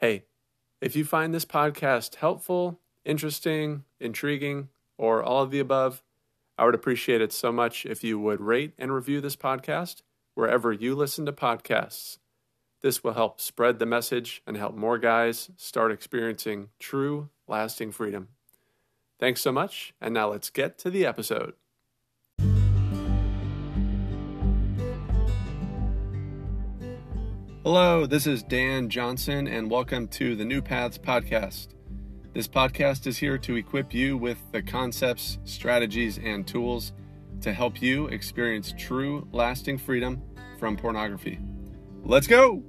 Hey, if you find this podcast helpful, interesting, intriguing, or all of the above, I would appreciate it so much if you would rate and review this podcast wherever you listen to podcasts. This will help spread the message and help more guys start experiencing true, lasting freedom. Thanks so much, and now let's get to the episode. Hello, this is Dan Johnson, and welcome to the New Paths Podcast. This podcast is here to equip you with the concepts, strategies, and tools to help you experience true, lasting freedom from pornography. Let's go!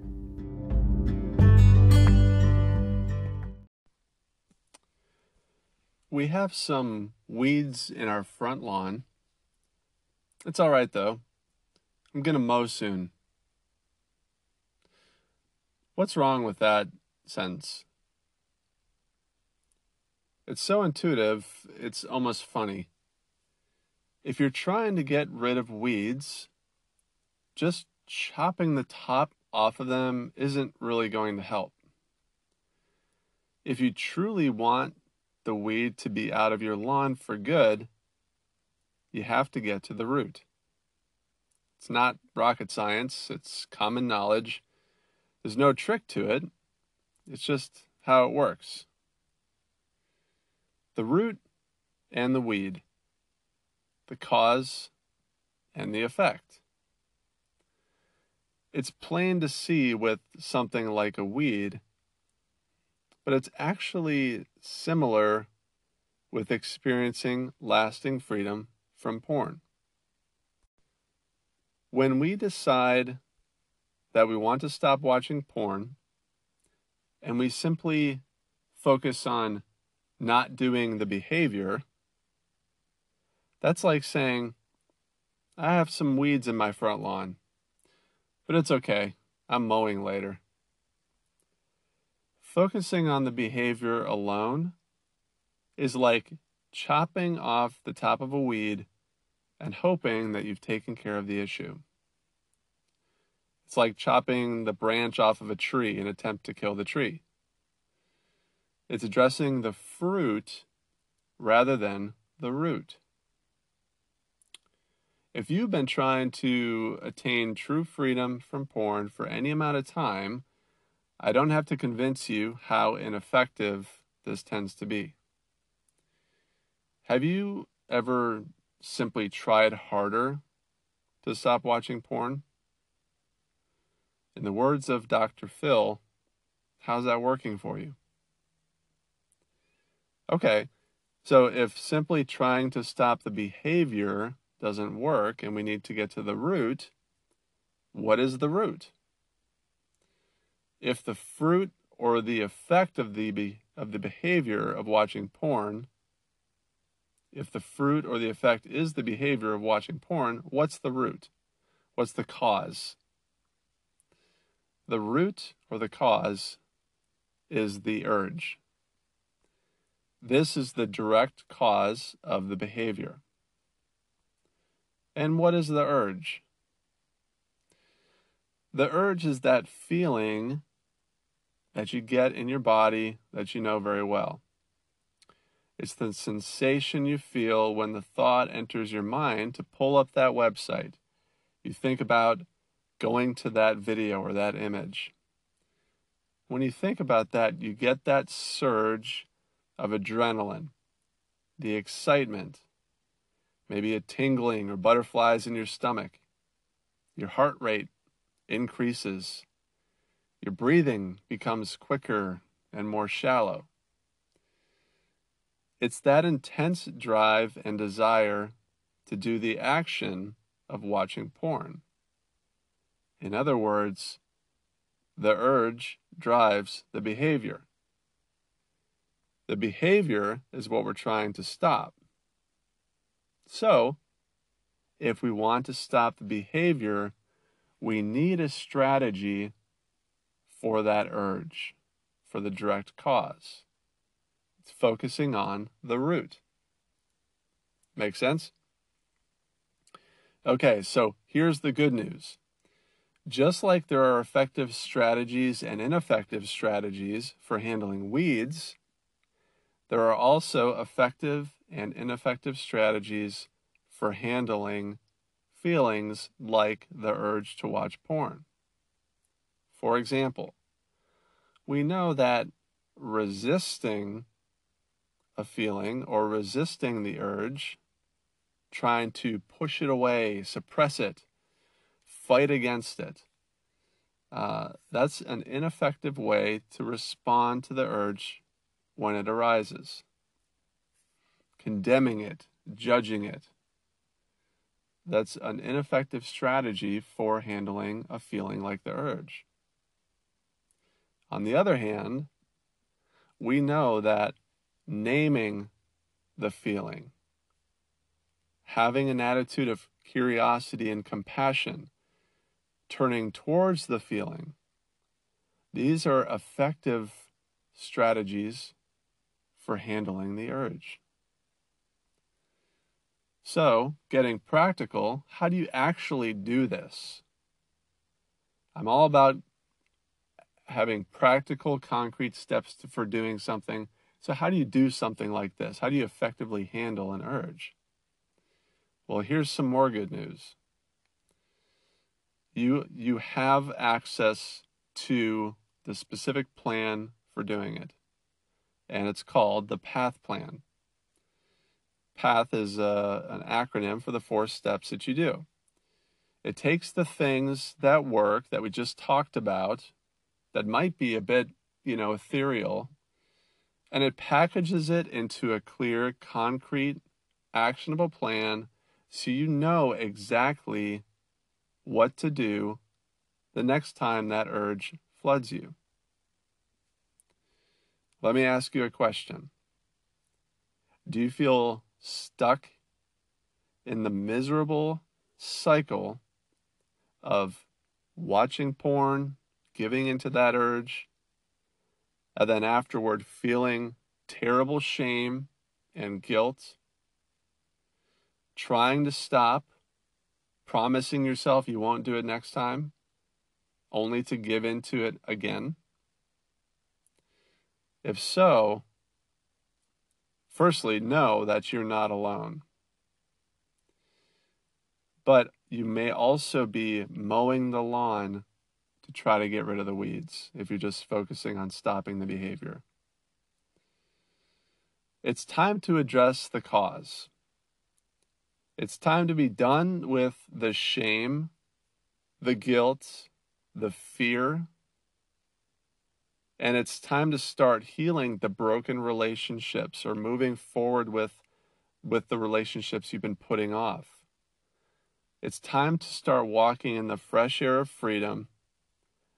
We have some weeds in our front lawn. It's all right though. I'm going to mow soon. What's wrong with that sentence? It's so intuitive, it's almost funny. If you're trying to get rid of weeds, just chopping the top off of them isn't really going to help. If you truly want the weed to be out of your lawn for good, you have to get to the root. It's not rocket science, it's common knowledge. There's no trick to it, it's just how it works. The root and the weed, the cause and the effect. It's plain to see with something like a weed but it's actually similar with experiencing lasting freedom from porn. When we decide that we want to stop watching porn and we simply focus on not doing the behavior, that's like saying, I have some weeds in my front lawn, but it's okay. I'm mowing later. Focusing on the behavior alone is like chopping off the top of a weed and hoping that you've taken care of the issue. It's like chopping the branch off of a tree in attempt to kill the tree. It's addressing the fruit rather than the root. If you've been trying to attain true freedom from porn for any amount of time, I don't have to convince you how ineffective this tends to be. Have you ever simply tried harder to stop watching porn? In the words of Dr. Phil, how's that working for you? Okay, so if simply trying to stop the behavior doesn't work and we need to get to the root, what is the root? if the fruit or the effect of the be, of the behavior of watching porn if the fruit or the effect is the behavior of watching porn what's the root what's the cause the root or the cause is the urge this is the direct cause of the behavior and what is the urge the urge is that feeling that you get in your body that you know very well. It's the sensation you feel when the thought enters your mind to pull up that website. You think about going to that video or that image. When you think about that, you get that surge of adrenaline, the excitement, maybe a tingling or butterflies in your stomach. Your heart rate increases your breathing becomes quicker and more shallow. It's that intense drive and desire to do the action of watching porn. In other words, the urge drives the behavior. The behavior is what we're trying to stop. So, if we want to stop the behavior, we need a strategy for that urge, for the direct cause. It's focusing on the root. Make sense? Okay, so here's the good news. Just like there are effective strategies and ineffective strategies for handling weeds, there are also effective and ineffective strategies for handling feelings like the urge to watch porn. For example, we know that resisting a feeling or resisting the urge, trying to push it away, suppress it, fight against it, uh, that's an ineffective way to respond to the urge when it arises. Condemning it, judging it, that's an ineffective strategy for handling a feeling like the urge. On the other hand, we know that naming the feeling, having an attitude of curiosity and compassion, turning towards the feeling, these are effective strategies for handling the urge. So, getting practical, how do you actually do this? I'm all about having practical, concrete steps to, for doing something. So, how do you do something like this? How do you effectively handle an urge? Well, here's some more good news. You, you have access to the specific plan for doing it, and it's called the PATH plan. PATH is a, uh, an acronym for the four steps that you do. It takes the things that work that we just talked about that might be a bit, you know, ethereal, and it packages it into a clear, concrete, actionable plan so you know exactly what to do the next time that urge floods you. Let me ask you a question. Do you feel stuck in the miserable cycle of watching porn, giving into that urge, and then afterward feeling terrible shame and guilt, trying to stop, promising yourself you won't do it next time, only to give in to it again? If so, firstly, know that you're not alone. But you may also be mowing the lawn to try to get rid of the weeds if you're just focusing on stopping the behavior. It's time to address the cause. It's time to be done with the shame, the guilt, the fear, and it's time to start healing the broken relationships or moving forward with with the relationships you've been putting off. It's time to start walking in the fresh air of freedom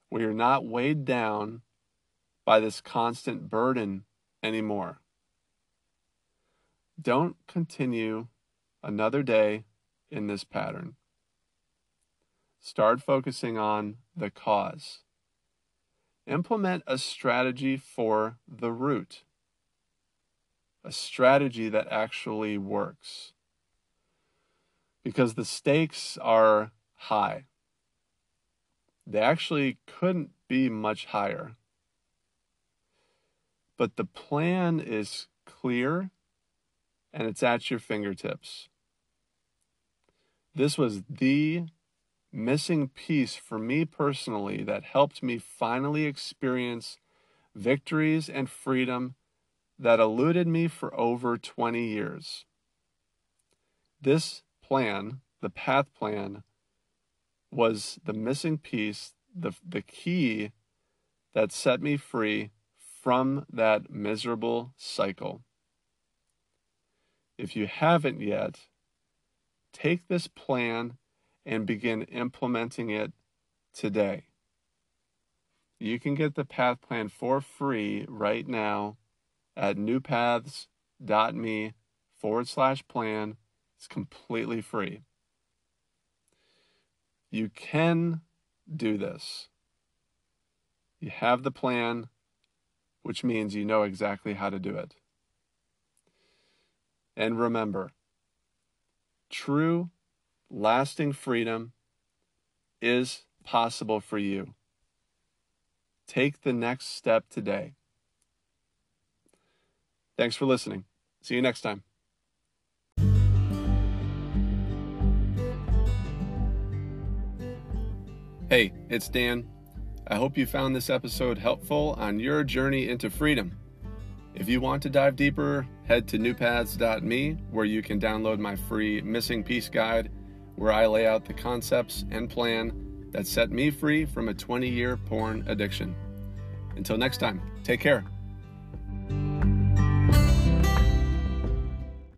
where you're not weighed down by this constant burden anymore. Don't continue another day in this pattern start focusing on the cause Implement a strategy for the root, a strategy that actually works. Because the stakes are high. They actually couldn't be much higher. But the plan is clear and it's at your fingertips. This was the missing piece for me personally that helped me finally experience victories and freedom that eluded me for over 20 years. This plan, the path plan, was the missing piece, the, the key that set me free from that miserable cycle. If you haven't yet, take this plan and begin implementing it today. You can get the path plan for free right now at newpaths.me forward slash plan. It's completely free. You can do this. You have the plan, which means you know exactly how to do it. And remember, true lasting freedom is possible for you. Take the next step today. Thanks for listening. See you next time. Hey, it's Dan. I hope you found this episode helpful on your journey into freedom. If you want to dive deeper, head to newpaths.me where you can download my free Missing Piece Guide, where I lay out the concepts and plan that set me free from a 20 year porn addiction. Until next time, take care.